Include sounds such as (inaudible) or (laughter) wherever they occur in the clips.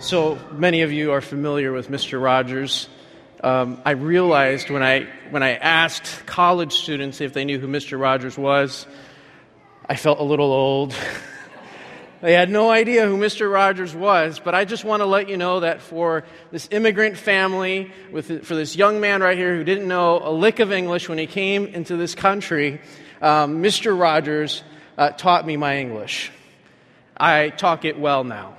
So many of you are familiar with Mr. Rogers. Um, I realized when I, when I asked college students if they knew who Mr. Rogers was, I felt a little old. (laughs) they had no idea who Mr. Rogers was, but I just want to let you know that for this immigrant family, with, for this young man right here who didn't know a lick of English when he came into this country, um, Mr. Rogers uh, taught me my English. I talk it well now.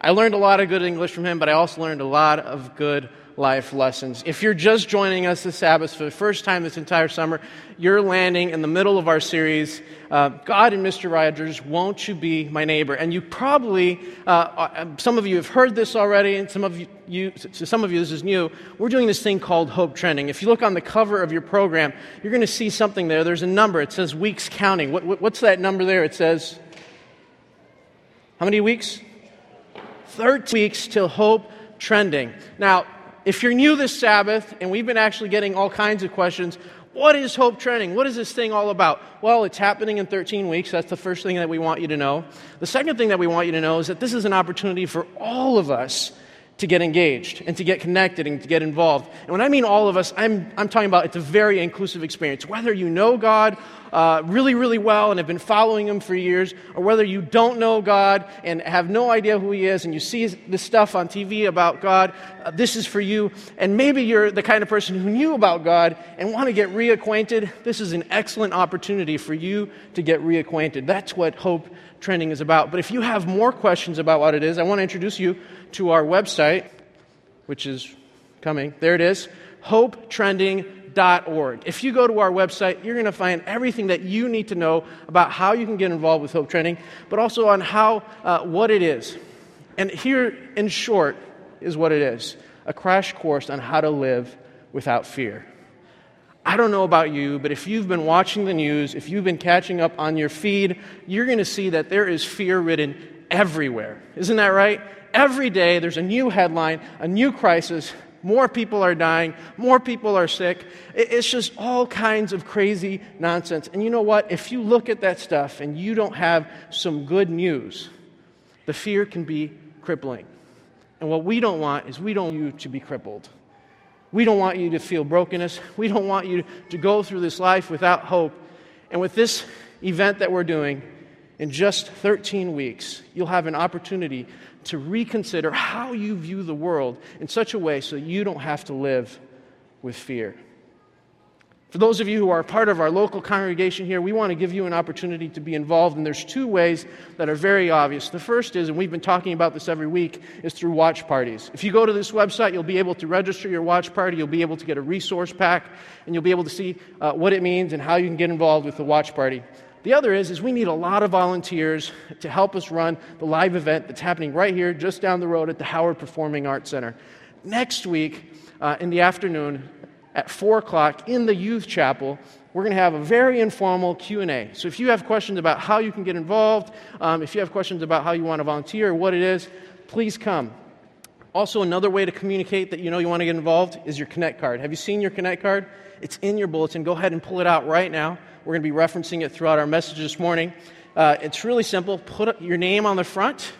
I learned a lot of good English from him, but I also learned a lot of good life lessons. If you're just joining us this Sabbath for the first time this entire summer, you're landing in the middle of our series, uh, God and Mr. Rogers, Won't You Be My Neighbor? And you probably, uh, uh, some of you have heard this already, and some of you, you, some of you this is new. We're doing this thing called Hope Trending. If you look on the cover of your program, you're going to see something there. There's a number. It says weeks counting. What, what, what's that number there? It says, how many weeks? 13 weeks till hope trending. Now, if you're new this Sabbath, and we've been actually getting all kinds of questions, what is hope trending? What is this thing all about? Well, it's happening in 13 weeks. That's the first thing that we want you to know. The second thing that we want you to know is that this is an opportunity for all of us to get engaged and to get connected and to get involved. And when I mean all of us, I'm, I'm talking about it's a very inclusive experience. Whether you know God uh, really, really well and have been following Him for years, or whether you don't know God and have no idea who He is and you see this stuff on TV about God, uh, this is for you. And maybe you're the kind of person who knew about God and want to get reacquainted. This is an excellent opportunity for you to get reacquainted. That's what Hope Trending is about. But if you have more questions about what it is, I want to introduce you to our website, which is coming. There it is hopetrending.org. If you go to our website, you're going to find everything that you need to know about how you can get involved with Hope Trending, but also on how, uh, what it is. And here, in short, is what it is a crash course on how to live without fear. I don't know about you, but if you've been watching the news, if you've been catching up on your feed, you're going to see that there is fear ridden everywhere. Isn't that right? every day there's a new headline, a new crisis. More people are dying, more people are sick. It's just all kinds of crazy nonsense. And you know what? If you look at that stuff and you don't have some good news, the fear can be crippling. And what we don't want is we don't want you to be crippled. We don't want you to feel brokenness. We don't want you to go through this life without hope. And with this event that we're doing, in just 13 weeks, you'll have an opportunity to reconsider how you view the world in such a way so you don't have to live with fear. For those of you who are part of our local congregation here, we want to give you an opportunity to be involved, and there's two ways that are very obvious. The first is, and we've been talking about this every week, is through watch parties. If you go to this website, you'll be able to register your watch party, you'll be able to get a resource pack, and you'll be able to see uh, what it means and how you can get involved with the watch party. The other is, is we need a lot of volunteers to help us run the live event that's happening right here, just down the road at the Howard Performing Arts Center. Next week, uh, in the afternoon, at 4 o'clock in the youth chapel, we're going to have a very informal q&a so if you have questions about how you can get involved um, if you have questions about how you want to volunteer or what it is please come also another way to communicate that you know you want to get involved is your connect card have you seen your connect card it's in your bulletin go ahead and pull it out right now we're going to be referencing it throughout our message this morning. Uh, it's really simple. Put your name on the front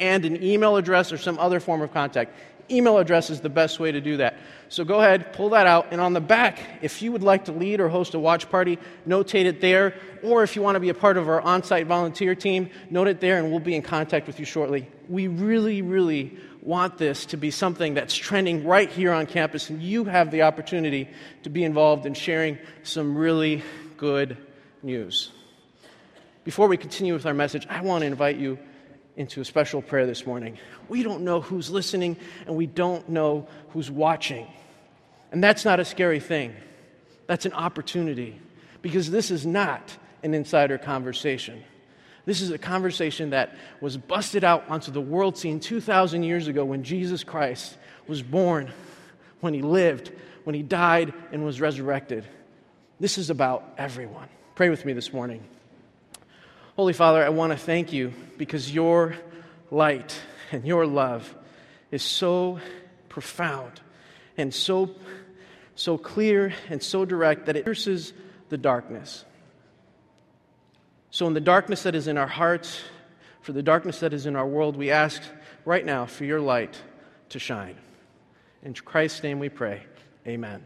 and an email address or some other form of contact. Email address is the best way to do that. So go ahead, pull that out, and on the back, if you would like to lead or host a watch party, notate it there. Or if you want to be a part of our on site volunteer team, note it there, and we'll be in contact with you shortly. We really, really want this to be something that's trending right here on campus, and you have the opportunity to be involved in sharing some really good news. Before we continue with our message, I want to invite you into a special prayer this morning. We don't know who's listening and we don't know who's watching. And that's not a scary thing, that's an opportunity because this is not an insider conversation. This is a conversation that was busted out onto the world scene 2,000 years ago when Jesus Christ was born, when he lived, when he died, and was resurrected. This is about everyone. Pray with me this morning. Holy Father, I want to thank you because your light and your love is so profound and so, so clear and so direct that it pierces the darkness. So, in the darkness that is in our hearts for the darkness that is in our world, we ask right now for your light to shine. In Christ's name we pray. Amen.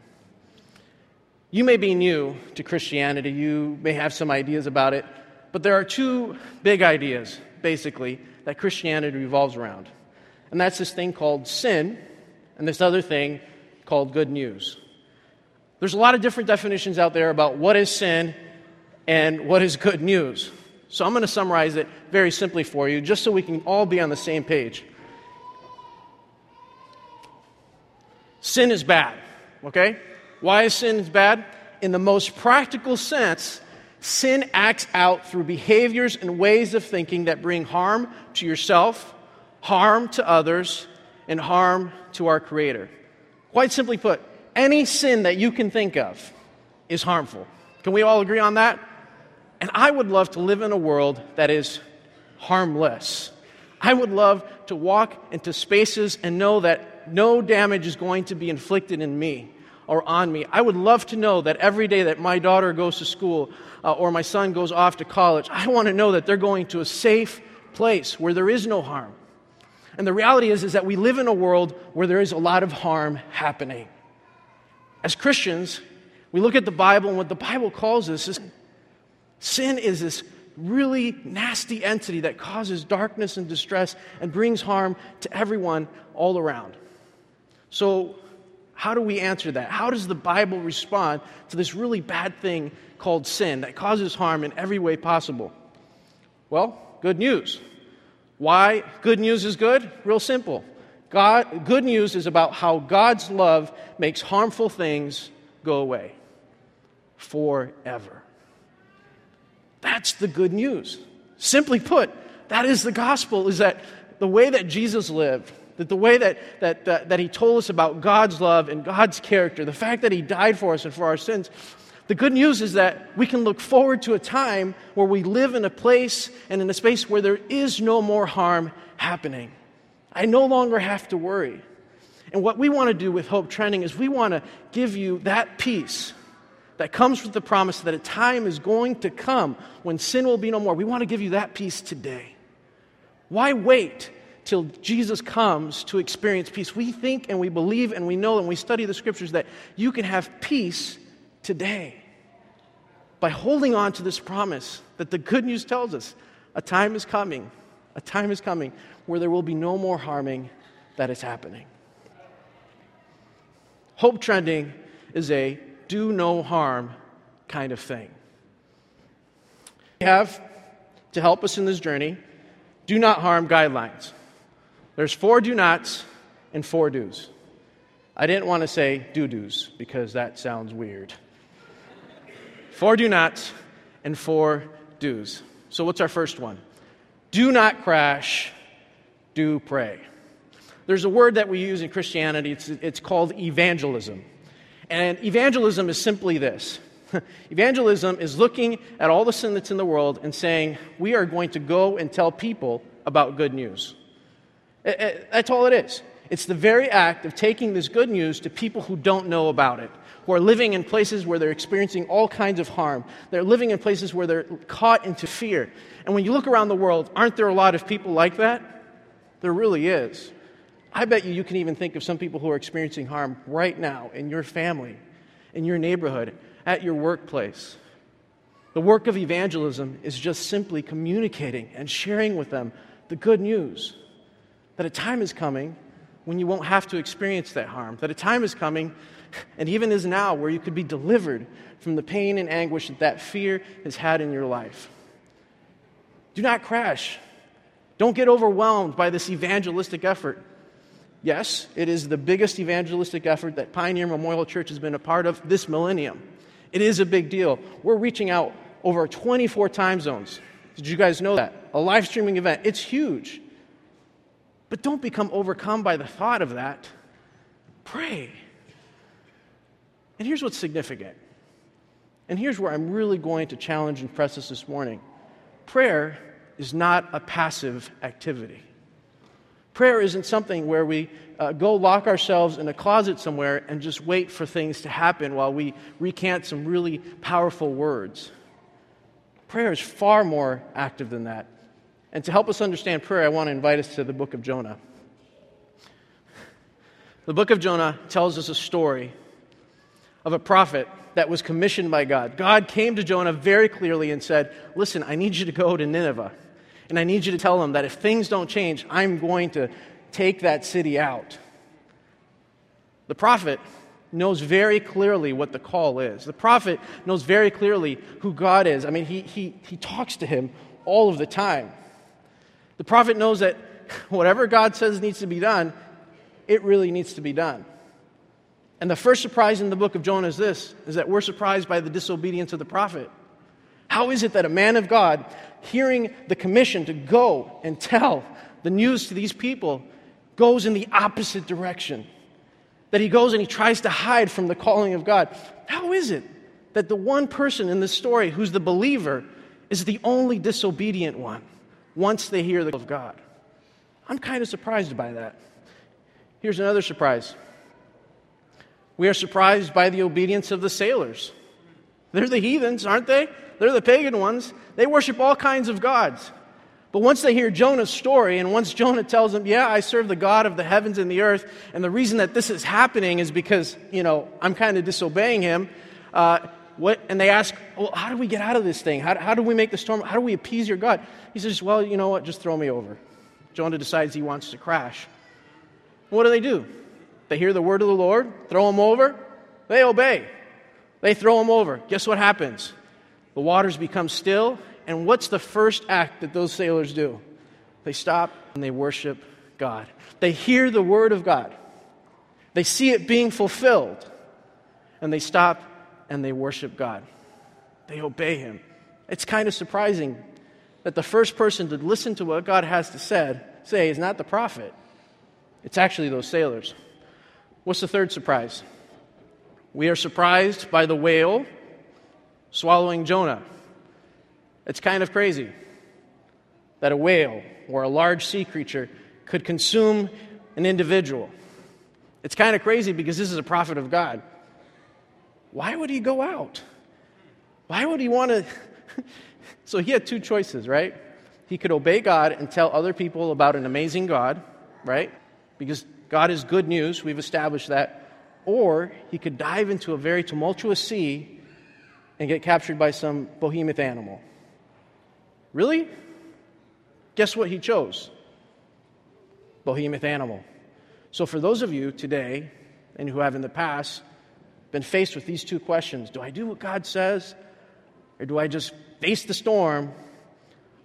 You may be new to Christianity, you may have some ideas about it, but there are two big ideas, basically, that Christianity revolves around. And that's this thing called sin, and this other thing called good news. There's a lot of different definitions out there about what is sin and what is good news. So I'm going to summarize it very simply for you, just so we can all be on the same page. Sin is bad, okay? Why is sin bad? In the most practical sense, sin acts out through behaviors and ways of thinking that bring harm to yourself, harm to others, and harm to our Creator. Quite simply put, any sin that you can think of is harmful. Can we all agree on that? And I would love to live in a world that is harmless. I would love to walk into spaces and know that no damage is going to be inflicted in me or on me. I would love to know that every day that my daughter goes to school uh, or my son goes off to college, I want to know that they're going to a safe place where there is no harm. And the reality is, is that we live in a world where there is a lot of harm happening. As Christians, we look at the Bible, and what the Bible calls us is sin is this really nasty entity that causes darkness and distress and brings harm to everyone all around. So, how do we answer that? How does the Bible respond to this really bad thing called sin that causes harm in every way possible? Well, good news. Why good news is good? Real simple. God, good news is about how God's love makes harmful things go away forever. That's the good news. Simply put, that is the gospel, is that the way that Jesus lived, that the way that, that, that, that he told us about God's love and God's character, the fact that he died for us and for our sins, the good news is that we can look forward to a time where we live in a place and in a space where there is no more harm happening. I no longer have to worry. And what we want to do with Hope Trending is we want to give you that peace that comes with the promise that a time is going to come when sin will be no more. We want to give you that peace today. Why wait till Jesus comes to experience peace? We think and we believe and we know and we study the scriptures that you can have peace today by holding on to this promise that the good news tells us a time is coming, a time is coming where there will be no more harming that is happening. Hope trending is a do no harm kind of thing. We have, to help us in this journey, do not harm guidelines. There's four do nots and four do's. I didn't want to say do do's because that sounds weird. Four do nots and four do's. So, what's our first one? Do not crash, do pray. There's a word that we use in Christianity, it's, it's called evangelism. And evangelism is simply this (laughs) evangelism is looking at all the sin that's in the world and saying, we are going to go and tell people about good news. That's all it is. It's the very act of taking this good news to people who don't know about it, who are living in places where they're experiencing all kinds of harm. They're living in places where they're caught into fear. And when you look around the world, aren't there a lot of people like that? There really is. I bet you you can even think of some people who are experiencing harm right now in your family, in your neighborhood, at your workplace. The work of evangelism is just simply communicating and sharing with them the good news that a time is coming when you won't have to experience that harm, that a time is coming, and even is now, where you could be delivered from the pain and anguish that that fear has had in your life. Do not crash. Don't get overwhelmed by this evangelistic effort. Yes, it is the biggest evangelistic effort that Pioneer Memorial Church has been a part of this millennium. It is a big deal. We're reaching out over 24 time zones. Did you guys know that? A live streaming event. It's huge. But don't become overcome by the thought of that. Pray. And here's what's significant. And here's where I'm really going to challenge and press us this morning prayer is not a passive activity. Prayer isn't something where we uh, go lock ourselves in a closet somewhere and just wait for things to happen while we recant some really powerful words. Prayer is far more active than that. And to help us understand prayer, I want to invite us to the book of Jonah. The book of Jonah tells us a story of a prophet that was commissioned by God. God came to Jonah very clearly and said, Listen, I need you to go to Nineveh, and I need you to tell them that if things don't change, I'm going to take that city out. The prophet knows very clearly what the call is. The prophet knows very clearly who God is. I mean, he, he, he talks to him all of the time. The prophet knows that whatever God says needs to be done, it really needs to be done. And the first surprise in the book of Jonah is this is that we're surprised by the disobedience of the prophet. How is it that a man of God, hearing the commission to go and tell the news to these people, goes in the opposite direction? That he goes and he tries to hide from the calling of God. How is it that the one person in this story who's the believer is the only disobedient one once they hear the call of God? I'm kind of surprised by that. Here's another surprise we are surprised by the obedience of the sailors. They're the heathens, aren't they? They're the pagan ones. They worship all kinds of gods. But once they hear Jonah's story, and once Jonah tells them, Yeah, I serve the God of the heavens and the earth, and the reason that this is happening is because, you know, I'm kind of disobeying him, uh, what, and they ask, Well, how do we get out of this thing? How, how do we make the storm? How do we appease your God? He says, Well, you know what? Just throw me over. Jonah decides he wants to crash. What do they do? They hear the word of the Lord, throw him over, they obey. They throw him over. Guess what happens? The waters become still, and what's the first act that those sailors do? They stop and they worship God. They hear the word of God, they see it being fulfilled, and they stop and they worship God. They obey Him. It's kind of surprising that the first person to listen to what God has to said, say is not the prophet, it's actually those sailors. What's the third surprise? We are surprised by the whale swallowing Jonah. It's kind of crazy that a whale or a large sea creature could consume an individual. It's kind of crazy because this is a prophet of God. Why would he go out? Why would he want to? (laughs) so he had two choices, right? He could obey God and tell other people about an amazing God, right? Because God is good news, we've established that. Or he could dive into a very tumultuous sea and get captured by some behemoth animal. Really? Guess what he chose? Behemoth animal. So, for those of you today and who have in the past been faced with these two questions do I do what God says or do I just face the storm?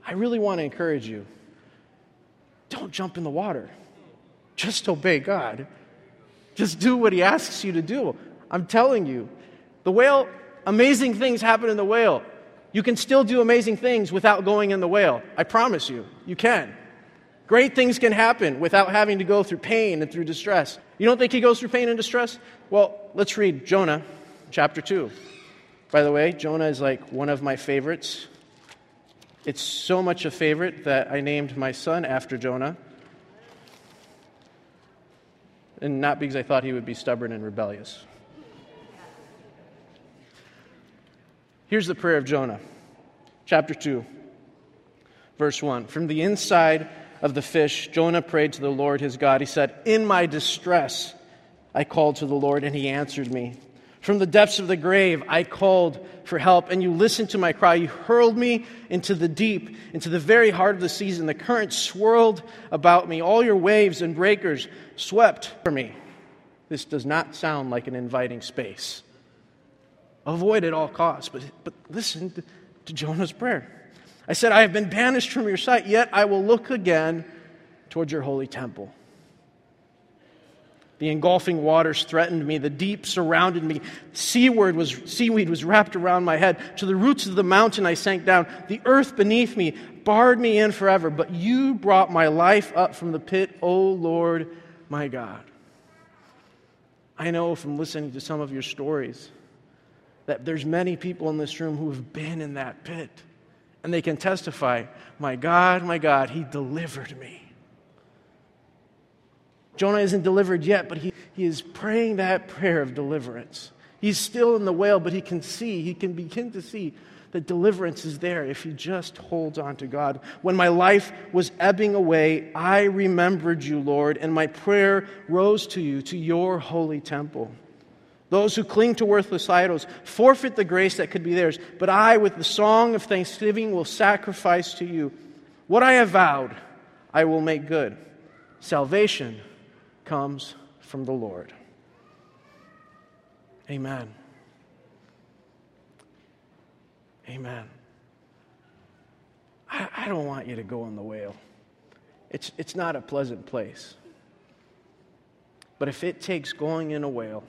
I really want to encourage you don't jump in the water. Just obey God. Just do what He asks you to do. I'm telling you, the whale, amazing things happen in the whale. You can still do amazing things without going in the whale. I promise you, you can. Great things can happen without having to go through pain and through distress. You don't think he goes through pain and distress? Well, let's read Jonah chapter 2. By the way, Jonah is like one of my favorites. It's so much a favorite that I named my son after Jonah and not because I thought he would be stubborn and rebellious. Here's the prayer of Jonah, chapter 2, verse 1. From the inside of the fish, Jonah prayed to the Lord his God. He said, In my distress, I called to the Lord, and he answered me. From the depths of the grave, I called for help, and you listened to my cry. You hurled me into the deep, into the very heart of the seas, and the current swirled about me. All your waves and breakers swept for me. This does not sound like an inviting space. Avoid at all costs, but, but listen to Jonah's prayer. I said, I have been banished from your sight, yet I will look again towards your holy temple. The engulfing waters threatened me. The deep surrounded me. Seaward was, seaweed was wrapped around my head. To the roots of the mountain I sank down. The earth beneath me barred me in forever. But you brought my life up from the pit, O Lord my God. I know from listening to some of your stories that there's many people in this room who have been in that pit. And they can testify, My God, my God, He delivered me. Jonah isn't delivered yet, but he, he is praying that prayer of deliverance. He's still in the whale, but he can see, he can begin to see that deliverance is there if he just holds on to God. When my life was ebbing away, I remembered you, Lord, and my prayer rose to you, to your holy temple. Those who cling to worthless idols forfeit the grace that could be theirs, but I, with the song of thanksgiving, will sacrifice to you. What I have vowed, I will make good. Salvation comes from the Lord. Amen. Amen. I, I don't want you to go on the whale. It's, it's not a pleasant place. But if it takes going in a whale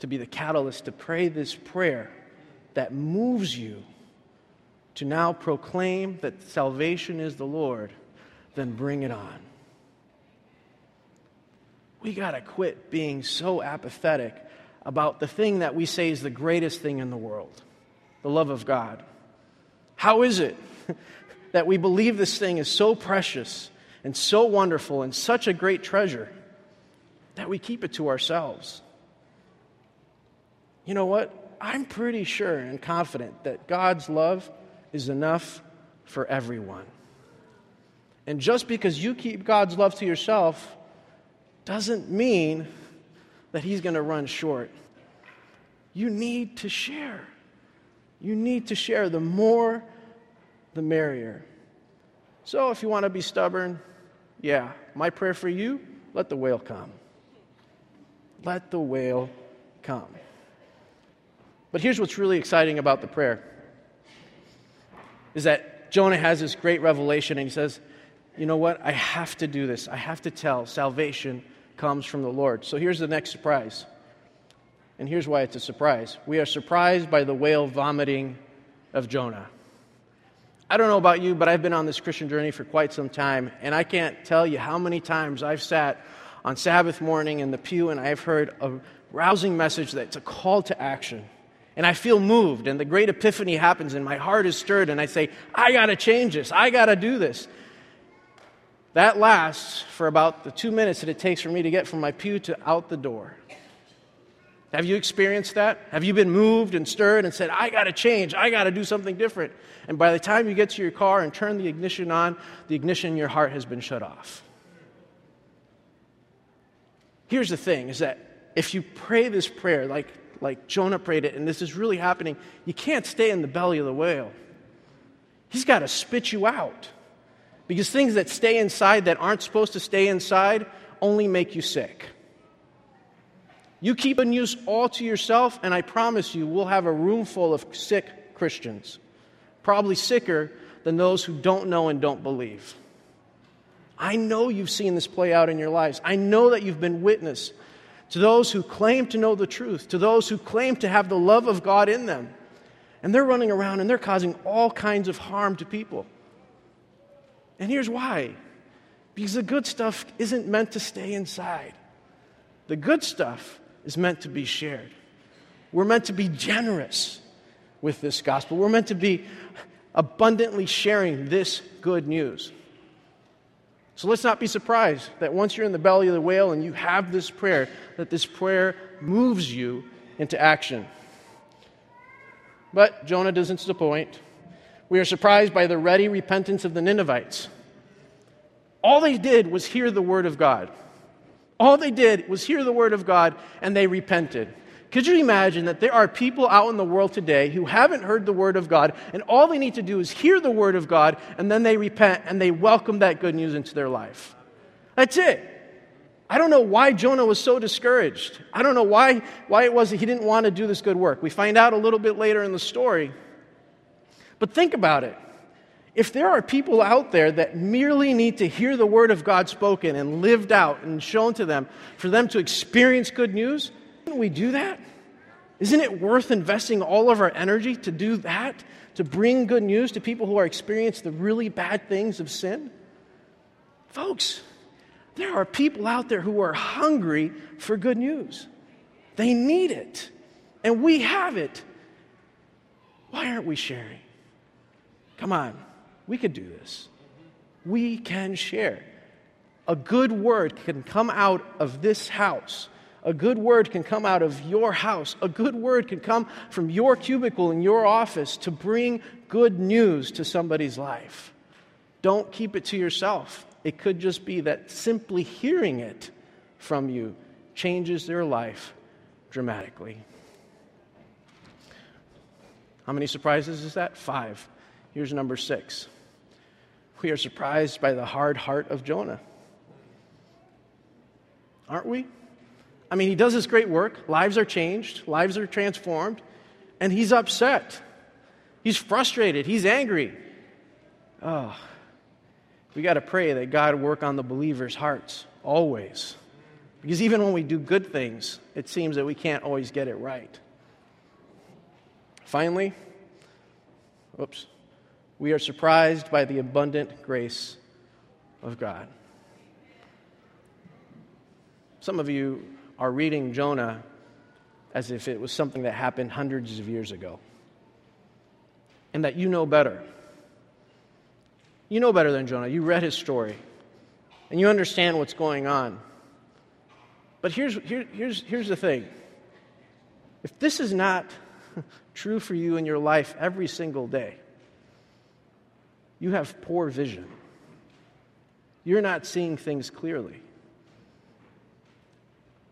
to be the catalyst to pray this prayer that moves you to now proclaim that salvation is the Lord, then bring it on. We got to quit being so apathetic about the thing that we say is the greatest thing in the world the love of God. How is it (laughs) that we believe this thing is so precious and so wonderful and such a great treasure that we keep it to ourselves? You know what? I'm pretty sure and confident that God's love is enough for everyone. And just because you keep God's love to yourself doesn't mean that He's going to run short. You need to share. You need to share. The more, the merrier. So if you want to be stubborn, yeah, my prayer for you let the whale come. Let the whale come. But here's what's really exciting about the prayer is that Jonah has this great revelation and he says, You know what? I have to do this. I have to tell salvation comes from the Lord. So here's the next surprise. And here's why it's a surprise. We are surprised by the whale vomiting of Jonah. I don't know about you, but I've been on this Christian journey for quite some time, and I can't tell you how many times I've sat on Sabbath morning in the pew and I've heard a rousing message that's a call to action. And I feel moved, and the great epiphany happens, and my heart is stirred, and I say, I got to change this. I got to do this. That lasts for about the two minutes that it takes for me to get from my pew to out the door. Have you experienced that? Have you been moved and stirred and said, I got to change, I got to do something different? And by the time you get to your car and turn the ignition on, the ignition in your heart has been shut off. Here's the thing is that if you pray this prayer like, like Jonah prayed it, and this is really happening, you can't stay in the belly of the whale. He's got to spit you out. Because things that stay inside that aren't supposed to stay inside only make you sick. You keep a news all to yourself, and I promise you, we'll have a room full of sick Christians, probably sicker than those who don't know and don't believe. I know you've seen this play out in your lives. I know that you've been witness to those who claim to know the truth, to those who claim to have the love of God in them. And they're running around and they're causing all kinds of harm to people. And here's why because the good stuff isn't meant to stay inside, the good stuff is meant to be shared. We're meant to be generous with this gospel. We're meant to be abundantly sharing this good news. So let's not be surprised that once you're in the belly of the whale and you have this prayer, that this prayer moves you into action. But Jonah doesn't disappoint. We are surprised by the ready repentance of the Ninevites. All they did was hear the word of God. All they did was hear the word of God and they repented. Could you imagine that there are people out in the world today who haven't heard the word of God, and all they need to do is hear the word of God, and then they repent and they welcome that good news into their life? That's it. I don't know why Jonah was so discouraged. I don't know why, why it was that he didn't want to do this good work. We find out a little bit later in the story. But think about it if there are people out there that merely need to hear the word of God spoken and lived out and shown to them for them to experience good news, we do that? Isn't it worth investing all of our energy to do that? To bring good news to people who are experiencing the really bad things of sin? Folks, there are people out there who are hungry for good news. They need it, and we have it. Why aren't we sharing? Come on. We could do this. We can share. A good word can come out of this house, A good word can come out of your house. A good word can come from your cubicle in your office to bring good news to somebody's life. Don't keep it to yourself. It could just be that simply hearing it from you changes their life dramatically. How many surprises is that? Five. Here's number six. We are surprised by the hard heart of Jonah. Aren't we? I mean, he does this great work. Lives are changed, lives are transformed, and he's upset. He's frustrated. He's angry. Oh, we got to pray that God work on the believers' hearts always. Because even when we do good things, it seems that we can't always get it right. Finally, oops, we are surprised by the abundant grace of God. Some of you are reading Jonah as if it was something that happened hundreds of years ago and that you know better. You know better than Jonah. You read his story and you understand what's going on. But here's, here, here's, here's the thing if this is not (laughs) true for you in your life every single day, you have poor vision. You're not seeing things clearly.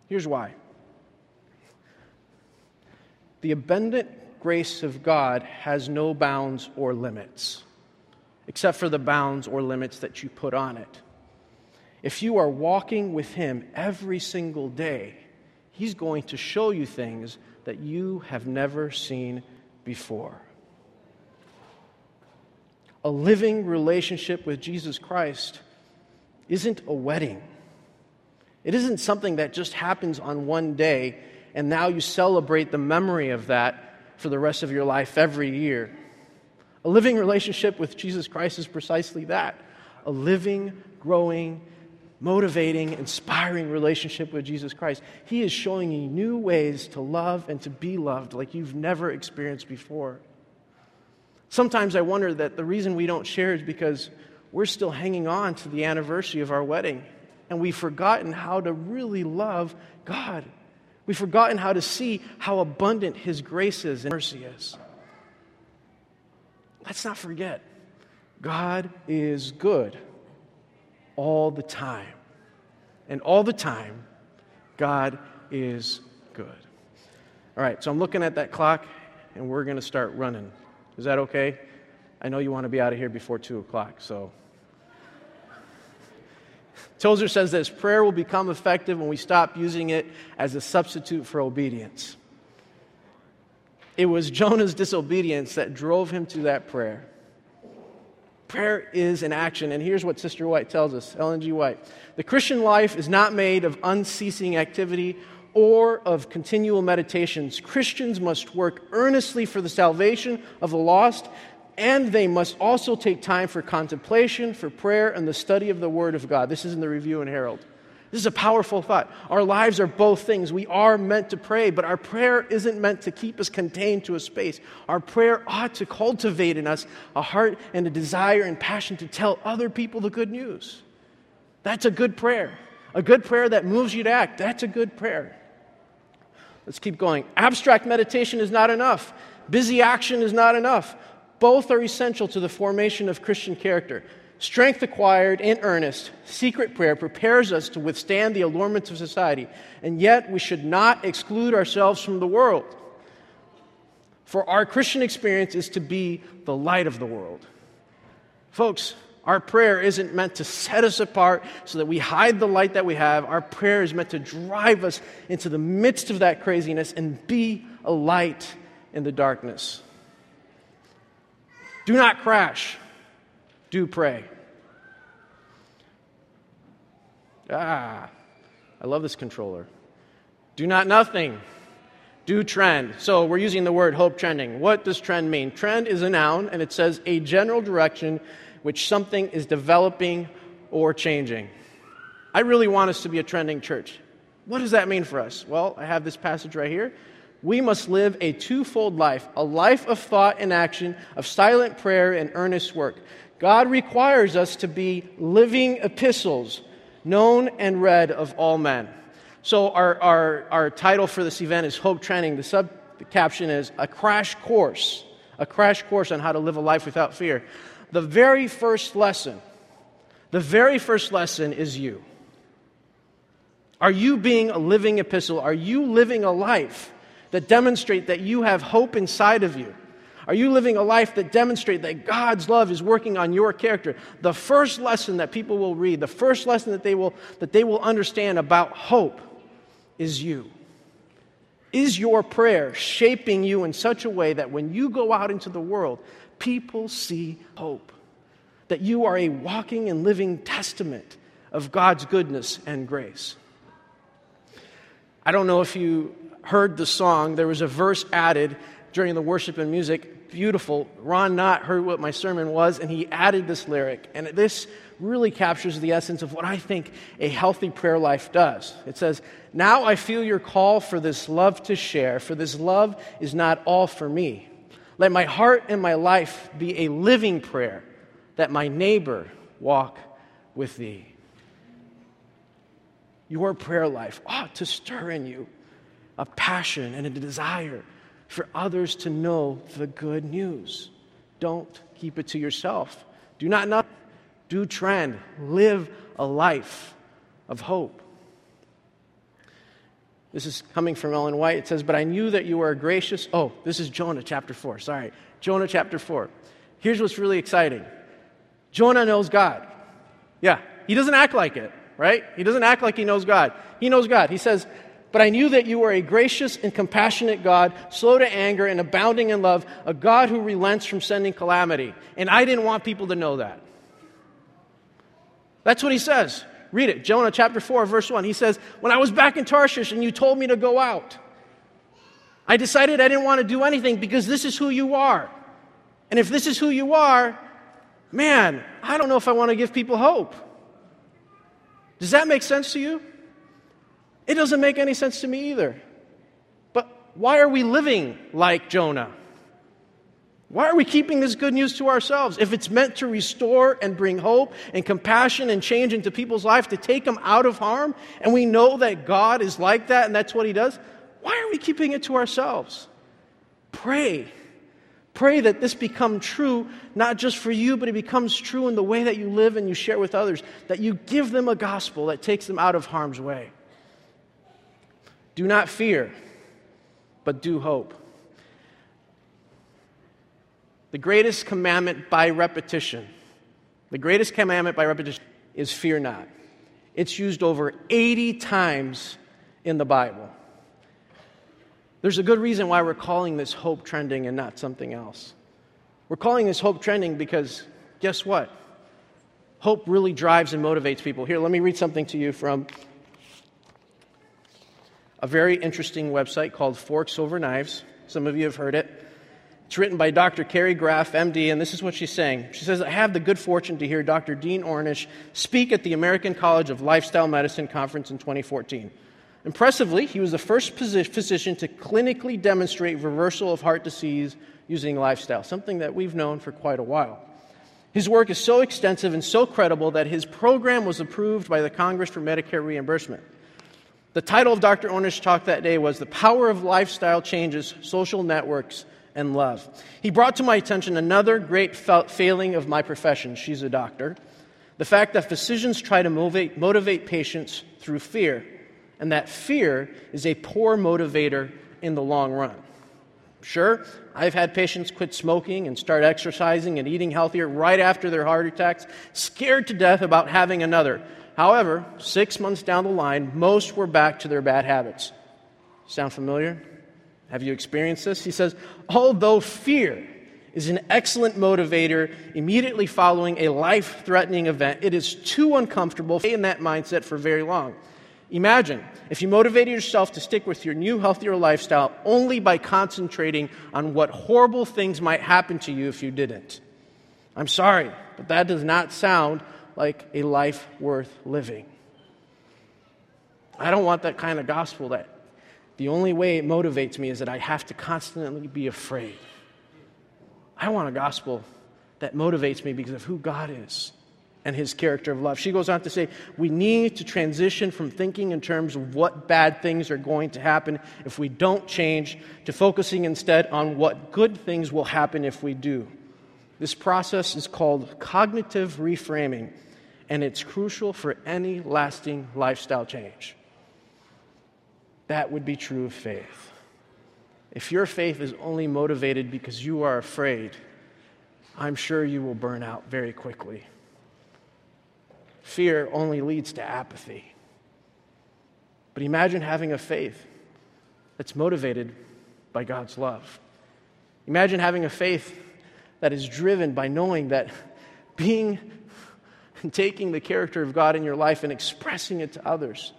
Here's why the abundant grace of God has no bounds or limits, except for the bounds or limits that you put on it. If you are walking with Him every single day, He's going to show you things that you have never seen before. A living relationship with Jesus Christ isn't a wedding. It isn't something that just happens on one day and now you celebrate the memory of that for the rest of your life every year. A living relationship with Jesus Christ is precisely that a living, growing, motivating, inspiring relationship with Jesus Christ. He is showing you new ways to love and to be loved like you've never experienced before. Sometimes I wonder that the reason we don't share is because we're still hanging on to the anniversary of our wedding and we've forgotten how to really love God. We've forgotten how to see how abundant His grace is and mercy is. Let's not forget, God is good all the time. And all the time, God is good. All right, so I'm looking at that clock, and we're going to start running. Is that okay? I know you want to be out of here before 2 o'clock, so. Tozer says this prayer will become effective when we stop using it as a substitute for obedience. It was Jonah's disobedience that drove him to that prayer. Prayer is an action, and here's what Sister White tells us Ellen G. White. The Christian life is not made of unceasing activity or of continual meditations. Christians must work earnestly for the salvation of the lost and they must also take time for contemplation, for prayer, and the study of the Word of God. This is in the Review and Herald. This is a powerful thought. Our lives are both things. We are meant to pray, but our prayer isn't meant to keep us contained to a space. Our prayer ought to cultivate in us a heart and a desire and passion to tell other people the good news. That's a good prayer. A good prayer that moves you to act. That's a good prayer. Let's keep going. Abstract meditation is not enough. Busy action is not enough. Both are essential to the formation of Christian character. Strength acquired in earnest, secret prayer prepares us to withstand the allurements of society, and yet we should not exclude ourselves from the world. For our Christian experience is to be the light of the world. Folks, our prayer isn't meant to set us apart so that we hide the light that we have. Our prayer is meant to drive us into the midst of that craziness and be a light in the darkness. Do not crash. Do pray. Ah, I love this controller. Do not nothing. Do trend. So we're using the word hope trending. What does trend mean? Trend is a noun and it says a general direction which something is developing or changing. I really want us to be a trending church. What does that mean for us? Well, I have this passage right here we must live a twofold life a life of thought and action, of silent prayer and earnest work. God requires us to be living epistles, known and read of all men. So, our, our, our title for this event is Hope Trending. The sub caption is A Crash Course, a crash course on how to live a life without fear. The very first lesson, the very first lesson is you. Are you being a living epistle? Are you living a life that demonstrate that you have hope inside of you? Are you living a life that demonstrates that God's love is working on your character? The first lesson that people will read, the first lesson that they will, that they will understand about hope is you. Is your prayer shaping you in such a way that when you go out into the world, people see hope? That you are a walking and living testament of God's goodness and grace. I don't know if you heard the song, there was a verse added during the worship and music. Beautiful. Ron Knott heard what my sermon was, and he added this lyric. And this really captures the essence of what I think a healthy prayer life does. It says, Now I feel your call for this love to share, for this love is not all for me. Let my heart and my life be a living prayer, that my neighbor walk with thee. Your prayer life ought to stir in you a passion and a desire for others to know the good news. Don't keep it to yourself. Do not know do trend, live a life of hope. This is coming from Ellen White. It says, But I knew that you were gracious. Oh, this is Jonah chapter 4. Sorry. Jonah chapter 4. Here's what's really exciting Jonah knows God. Yeah, he doesn't act like it, right? He doesn't act like he knows God. He knows God. He says, But I knew that you were a gracious and compassionate God, slow to anger and abounding in love, a God who relents from sending calamity. And I didn't want people to know that. That's what he says. Read it. Jonah chapter 4, verse 1. He says, When I was back in Tarshish and you told me to go out, I decided I didn't want to do anything because this is who you are. And if this is who you are, man, I don't know if I want to give people hope. Does that make sense to you? It doesn't make any sense to me either. But why are we living like Jonah? Why are we keeping this good news to ourselves? If it's meant to restore and bring hope and compassion and change into people's life, to take them out of harm, and we know that God is like that and that's what He does, why are we keeping it to ourselves? Pray. Pray that this become true, not just for you, but it becomes true in the way that you live and you share with others, that you give them a gospel that takes them out of harm's way. Do not fear, but do hope. The greatest commandment by repetition, the greatest commandment by repetition is fear not. It's used over 80 times in the Bible. There's a good reason why we're calling this hope trending and not something else. We're calling this hope trending because guess what? Hope really drives and motivates people. Here, let me read something to you from a very interesting website called Forks Over Knives. Some of you have heard it. It's written by Dr. Kerry Graff, MD, and this is what she's saying. She says, I have the good fortune to hear Dr. Dean Ornish speak at the American College of Lifestyle Medicine conference in 2014. Impressively, he was the first physician to clinically demonstrate reversal of heart disease using lifestyle, something that we've known for quite a while. His work is so extensive and so credible that his program was approved by the Congress for Medicare Reimbursement. The title of Dr. Ornish's talk that day was The Power of Lifestyle Changes Social Networks and love. He brought to my attention another great failing of my profession. She's a doctor. The fact that physicians try to motivate, motivate patients through fear, and that fear is a poor motivator in the long run. Sure, I've had patients quit smoking and start exercising and eating healthier right after their heart attacks, scared to death about having another. However, six months down the line, most were back to their bad habits. Sound familiar? Have you experienced this? He says, although fear is an excellent motivator immediately following a life threatening event, it is too uncomfortable to stay in that mindset for very long. Imagine if you motivated yourself to stick with your new, healthier lifestyle only by concentrating on what horrible things might happen to you if you didn't. I'm sorry, but that does not sound like a life worth living. I don't want that kind of gospel that the only way it motivates me is that I have to constantly be afraid. I want a gospel that motivates me because of who God is. And his character of love. She goes on to say, we need to transition from thinking in terms of what bad things are going to happen if we don't change to focusing instead on what good things will happen if we do. This process is called cognitive reframing, and it's crucial for any lasting lifestyle change. That would be true of faith. If your faith is only motivated because you are afraid, I'm sure you will burn out very quickly. Fear only leads to apathy. But imagine having a faith that's motivated by God's love. Imagine having a faith that is driven by knowing that being and (laughs) taking the character of God in your life and expressing it to others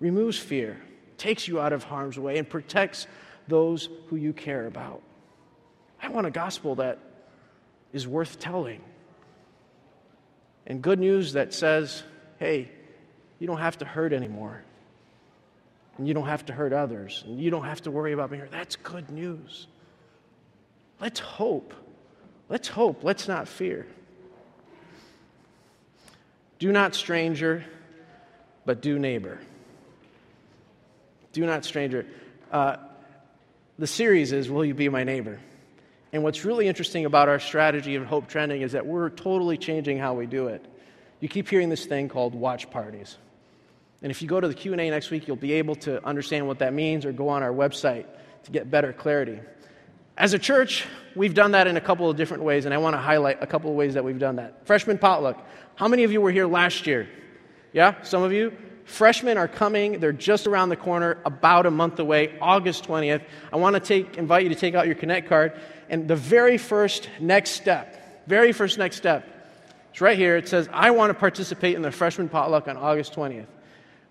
removes fear, takes you out of harm's way, and protects those who you care about. I want a gospel that is worth telling. And good news that says, hey, you don't have to hurt anymore. And you don't have to hurt others. And you don't have to worry about being hurt. That's good news. Let's hope. Let's hope. Let's not fear. Do not stranger, but do neighbor. Do not stranger. Uh, the series is Will You Be My Neighbor? And what's really interesting about our strategy of Hope Trending is that we're totally changing how we do it. You keep hearing this thing called watch parties. And if you go to the Q&A next week, you'll be able to understand what that means or go on our website to get better clarity. As a church, we've done that in a couple of different ways, and I want to highlight a couple of ways that we've done that. Freshman potluck. How many of you were here last year? Yeah, some of you? Freshmen are coming. They're just around the corner, about a month away, August 20th. I want to take, invite you to take out your Connect card and the very first next step, very first next step, it's right here. It says, I want to participate in the freshman potluck on August 20th.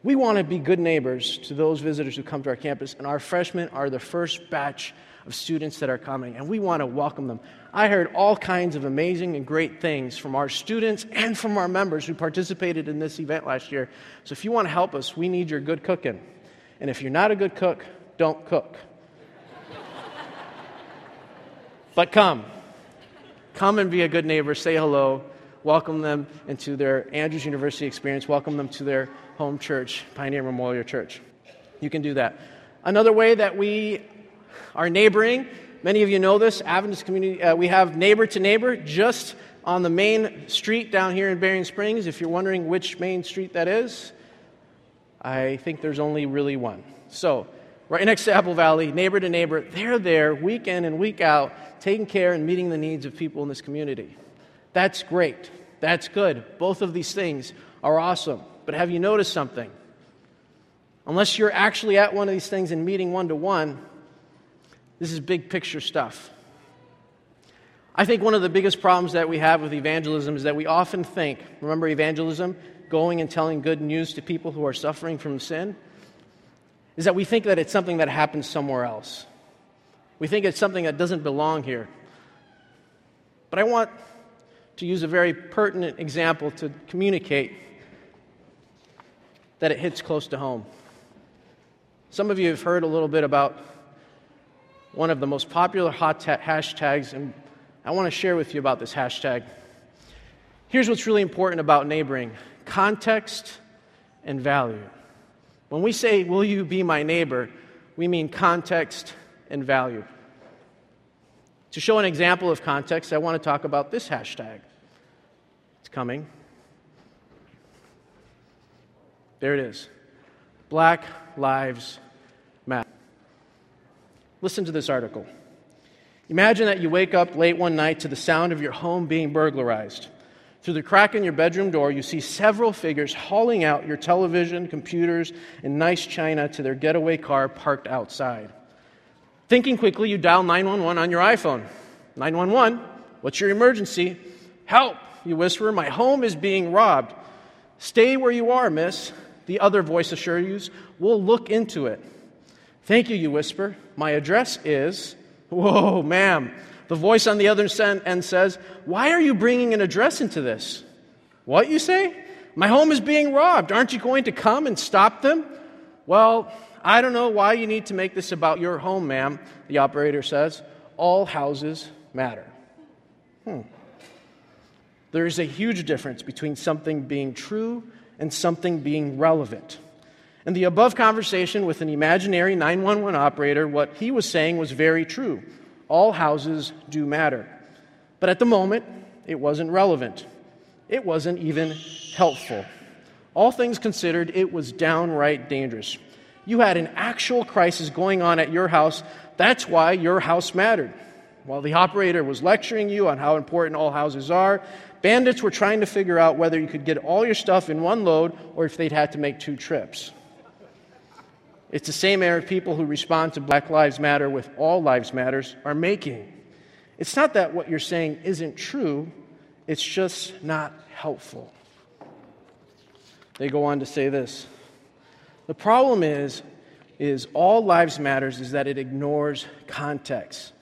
We want to be good neighbors to those visitors who come to our campus, and our freshmen are the first batch of students that are coming, and we want to welcome them. I heard all kinds of amazing and great things from our students and from our members who participated in this event last year. So if you want to help us, we need your good cooking. And if you're not a good cook, don't cook. (laughs) But come. Come and be a good neighbor. Say hello. Welcome them into their Andrews University experience. Welcome them to their home church, Pioneer Memorial Church. You can do that. Another way that we are neighboring, many of you know this, Adventist community, uh, we have neighbor to neighbor just on the main street down here in Berrien Springs. If you're wondering which main street that is, I think there's only really one. So, right next to Apple Valley, neighbor to neighbor, they're there week in and week out taking care and meeting the needs of people in this community. That's great. That's good. Both of these things are awesome. But have you noticed something? Unless you're actually at one of these things and meeting one to one, this is big picture stuff. I think one of the biggest problems that we have with evangelism is that we often think, remember evangelism, going and telling good news to people who are suffering from sin, is that we think that it's something that happens somewhere else. We think it's something that doesn't belong here. But I want to use a very pertinent example to communicate that it hits close to home. Some of you have heard a little bit about one of the most popular hot ta- hashtags, and I want to share with you about this hashtag. Here's what's really important about neighboring context and value. When we say, Will you be my neighbor? we mean context and value. To show an example of context, I want to talk about this hashtag. It's coming. There it is Black Lives Matter. Listen to this article. Imagine that you wake up late one night to the sound of your home being burglarized. Through the crack in your bedroom door, you see several figures hauling out your television, computers, and nice china to their getaway car parked outside. Thinking quickly, you dial 911 on your iPhone. 911, what's your emergency? Help, you whisper, my home is being robbed. Stay where you are, miss, the other voice assures you. We'll look into it. Thank you, you whisper. My address is. Whoa, ma'am. The voice on the other end says, Why are you bringing an address into this? What, you say? My home is being robbed. Aren't you going to come and stop them? Well, I don't know why you need to make this about your home, ma'am, the operator says. All houses matter. Hmm. There is a huge difference between something being true and something being relevant. In the above conversation with an imaginary 911 operator, what he was saying was very true. All houses do matter. But at the moment, it wasn't relevant. It wasn't even helpful. All things considered, it was downright dangerous. You had an actual crisis going on at your house. That's why your house mattered. While the operator was lecturing you on how important all houses are, bandits were trying to figure out whether you could get all your stuff in one load or if they'd had to make two trips. It's the same error people who respond to Black Lives Matter with All Lives Matters are making. It's not that what you're saying isn't true, it's just not helpful. They go on to say this. The problem is is all lives matters is that it ignores context.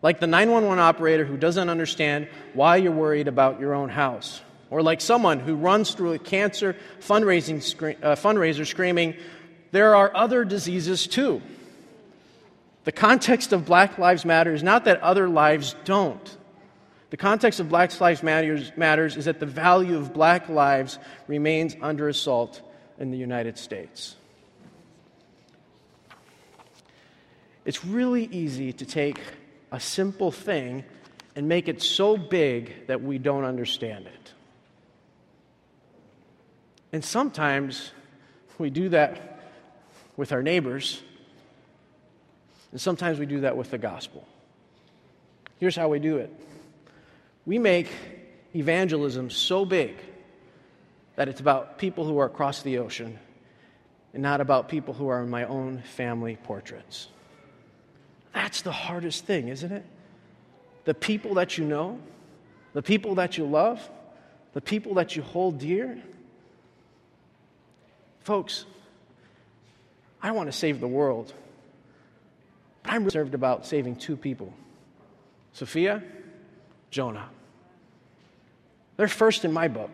Like the 911 operator who doesn't understand why you're worried about your own house. Or like someone who runs through a cancer fundraising uh, fundraiser screaming, there are other diseases too. The context of Black Lives Matter is not that other lives don't. The context of Black Lives matters, matters is that the value of black lives remains under assault in the United States. It's really easy to take a simple thing and make it so big that we don't understand it. And sometimes we do that with our neighbors, and sometimes we do that with the gospel. Here's how we do it we make evangelism so big that it's about people who are across the ocean and not about people who are in my own family portraits. That's the hardest thing, isn't it? The people that you know, the people that you love, the people that you hold dear. Folks, I want to save the world. But I'm concerned about saving two people Sophia, Jonah. They're first in my book.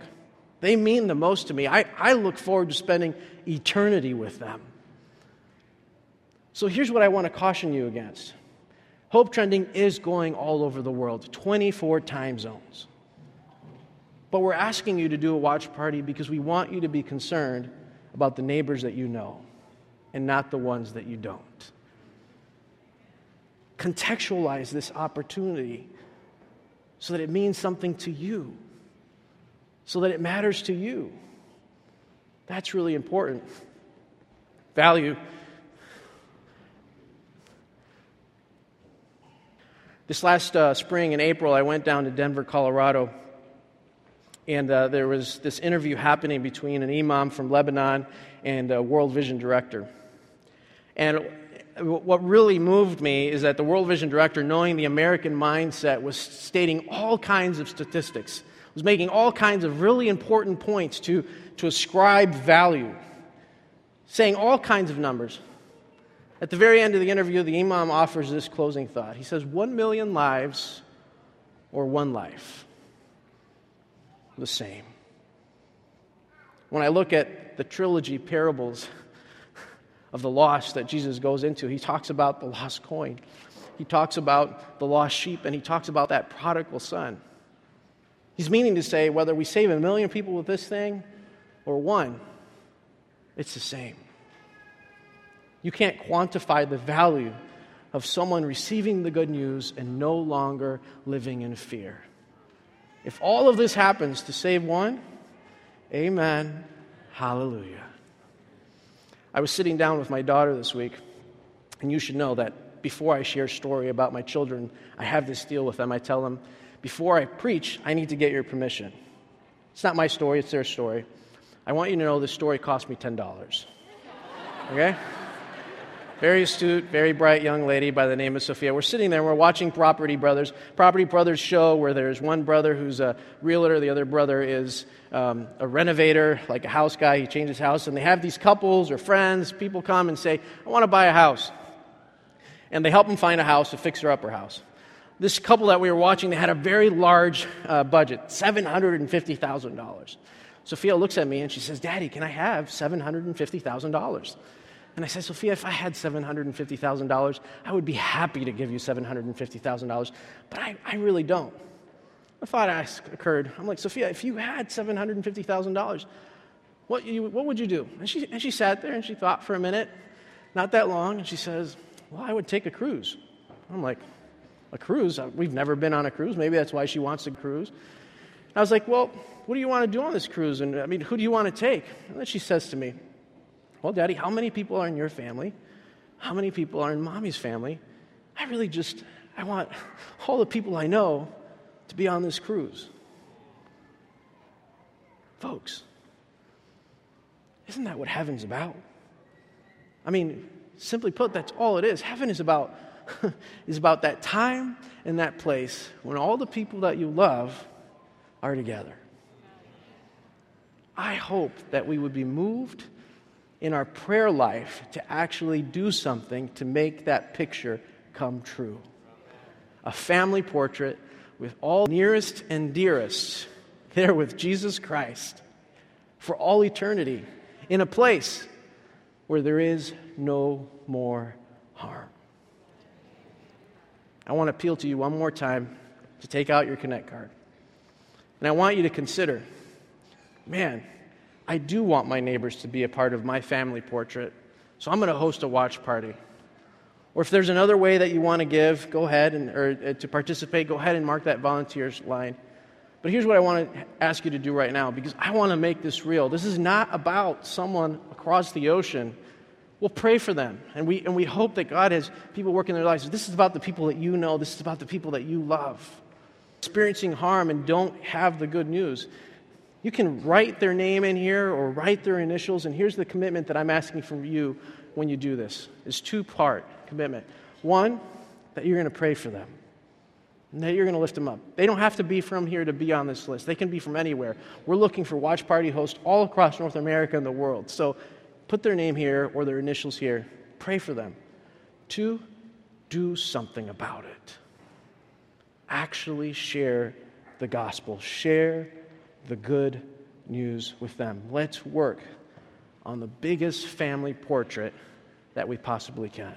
They mean the most to me. I, I look forward to spending eternity with them. So here's what I want to caution you against Hope Trending is going all over the world, 24 time zones. But we're asking you to do a watch party because we want you to be concerned about the neighbors that you know and not the ones that you don't. Contextualize this opportunity so that it means something to you, so that it matters to you. That's really important. Value. This last uh, spring in April, I went down to Denver, Colorado, and uh, there was this interview happening between an imam from Lebanon and a World Vision director. And what really moved me is that the World Vision director, knowing the American mindset, was stating all kinds of statistics, was making all kinds of really important points to, to ascribe value, saying all kinds of numbers. At the very end of the interview, the Imam offers this closing thought. He says, One million lives or one life? The same. When I look at the trilogy parables, of the loss that Jesus goes into. He talks about the lost coin, he talks about the lost sheep, and he talks about that prodigal son. He's meaning to say whether we save a million people with this thing or one, it's the same. You can't quantify the value of someone receiving the good news and no longer living in fear. If all of this happens to save one, amen, hallelujah. I was sitting down with my daughter this week, and you should know that before I share a story about my children, I have this deal with them. I tell them, before I preach, I need to get your permission. It's not my story, it's their story. I want you to know this story cost me $10. Okay? Very astute, very bright young lady by the name of Sophia. We're sitting there, we're watching Property Brothers. Property Brothers show where there's one brother who's a realtor, the other brother is um, a renovator, like a house guy. He changes house, and they have these couples or friends. People come and say, I want to buy a house. And they help them find a house, a fixer upper house. This couple that we were watching, they had a very large uh, budget $750,000. Sophia looks at me and she says, Daddy, can I have $750,000? And I said, Sophia, if I had $750,000, I would be happy to give you $750,000, but I, I really don't. a thought ask occurred. I'm like, Sophia, if you had $750,000, what, you, what would you do? And she, and she sat there and she thought for a minute, not that long, and she says, Well, I would take a cruise. I'm like, A cruise? Uh, we've never been on a cruise. Maybe that's why she wants a cruise. I was like, Well, what do you want to do on this cruise? And I mean, who do you want to take? And then she says to me, Well, Daddy, how many people are in your family? How many people are in mommy's family? I really just, I want all the people I know to be on this cruise. Folks, isn't that what heaven's about? I mean, simply put, that's all it is. Heaven is about (laughs) is about that time and that place when all the people that you love are together. I hope that we would be moved in our prayer life to actually do something to make that picture come true. A family portrait with all nearest and dearest there with Jesus Christ for all eternity in a place where there is no more harm. I want to appeal to you one more time to take out your Connect card. And I want you to consider man, I do want my neighbors to be a part of my family portrait, so I'm going to host a watch party. Or if there's another way that you want to give, go ahead and or uh, to participate, go ahead and mark that volunteers line. But here's what I want to ask you to do right now because I want to make this real. This is not about someone across the ocean. We'll pray for them, and we, and we hope that God has people working their lives. This is about the people that you know, this is about the people that you love. Experiencing harm and don't have the good news. You can write their name in here or write their initials, and here's the commitment that I'm asking from you when you do this. It's two part commitment. One, that you're going to pray for them. And that you're going to lift them up. They don't have to be from here to be on this list. They can be from anywhere. We're looking for watch party hosts all across North America and the world. So put their name here or their initials here. Pray for them. Two, do something about it. Actually share the gospel. Share the good news with them. Let's work on the biggest family portrait that we possibly can.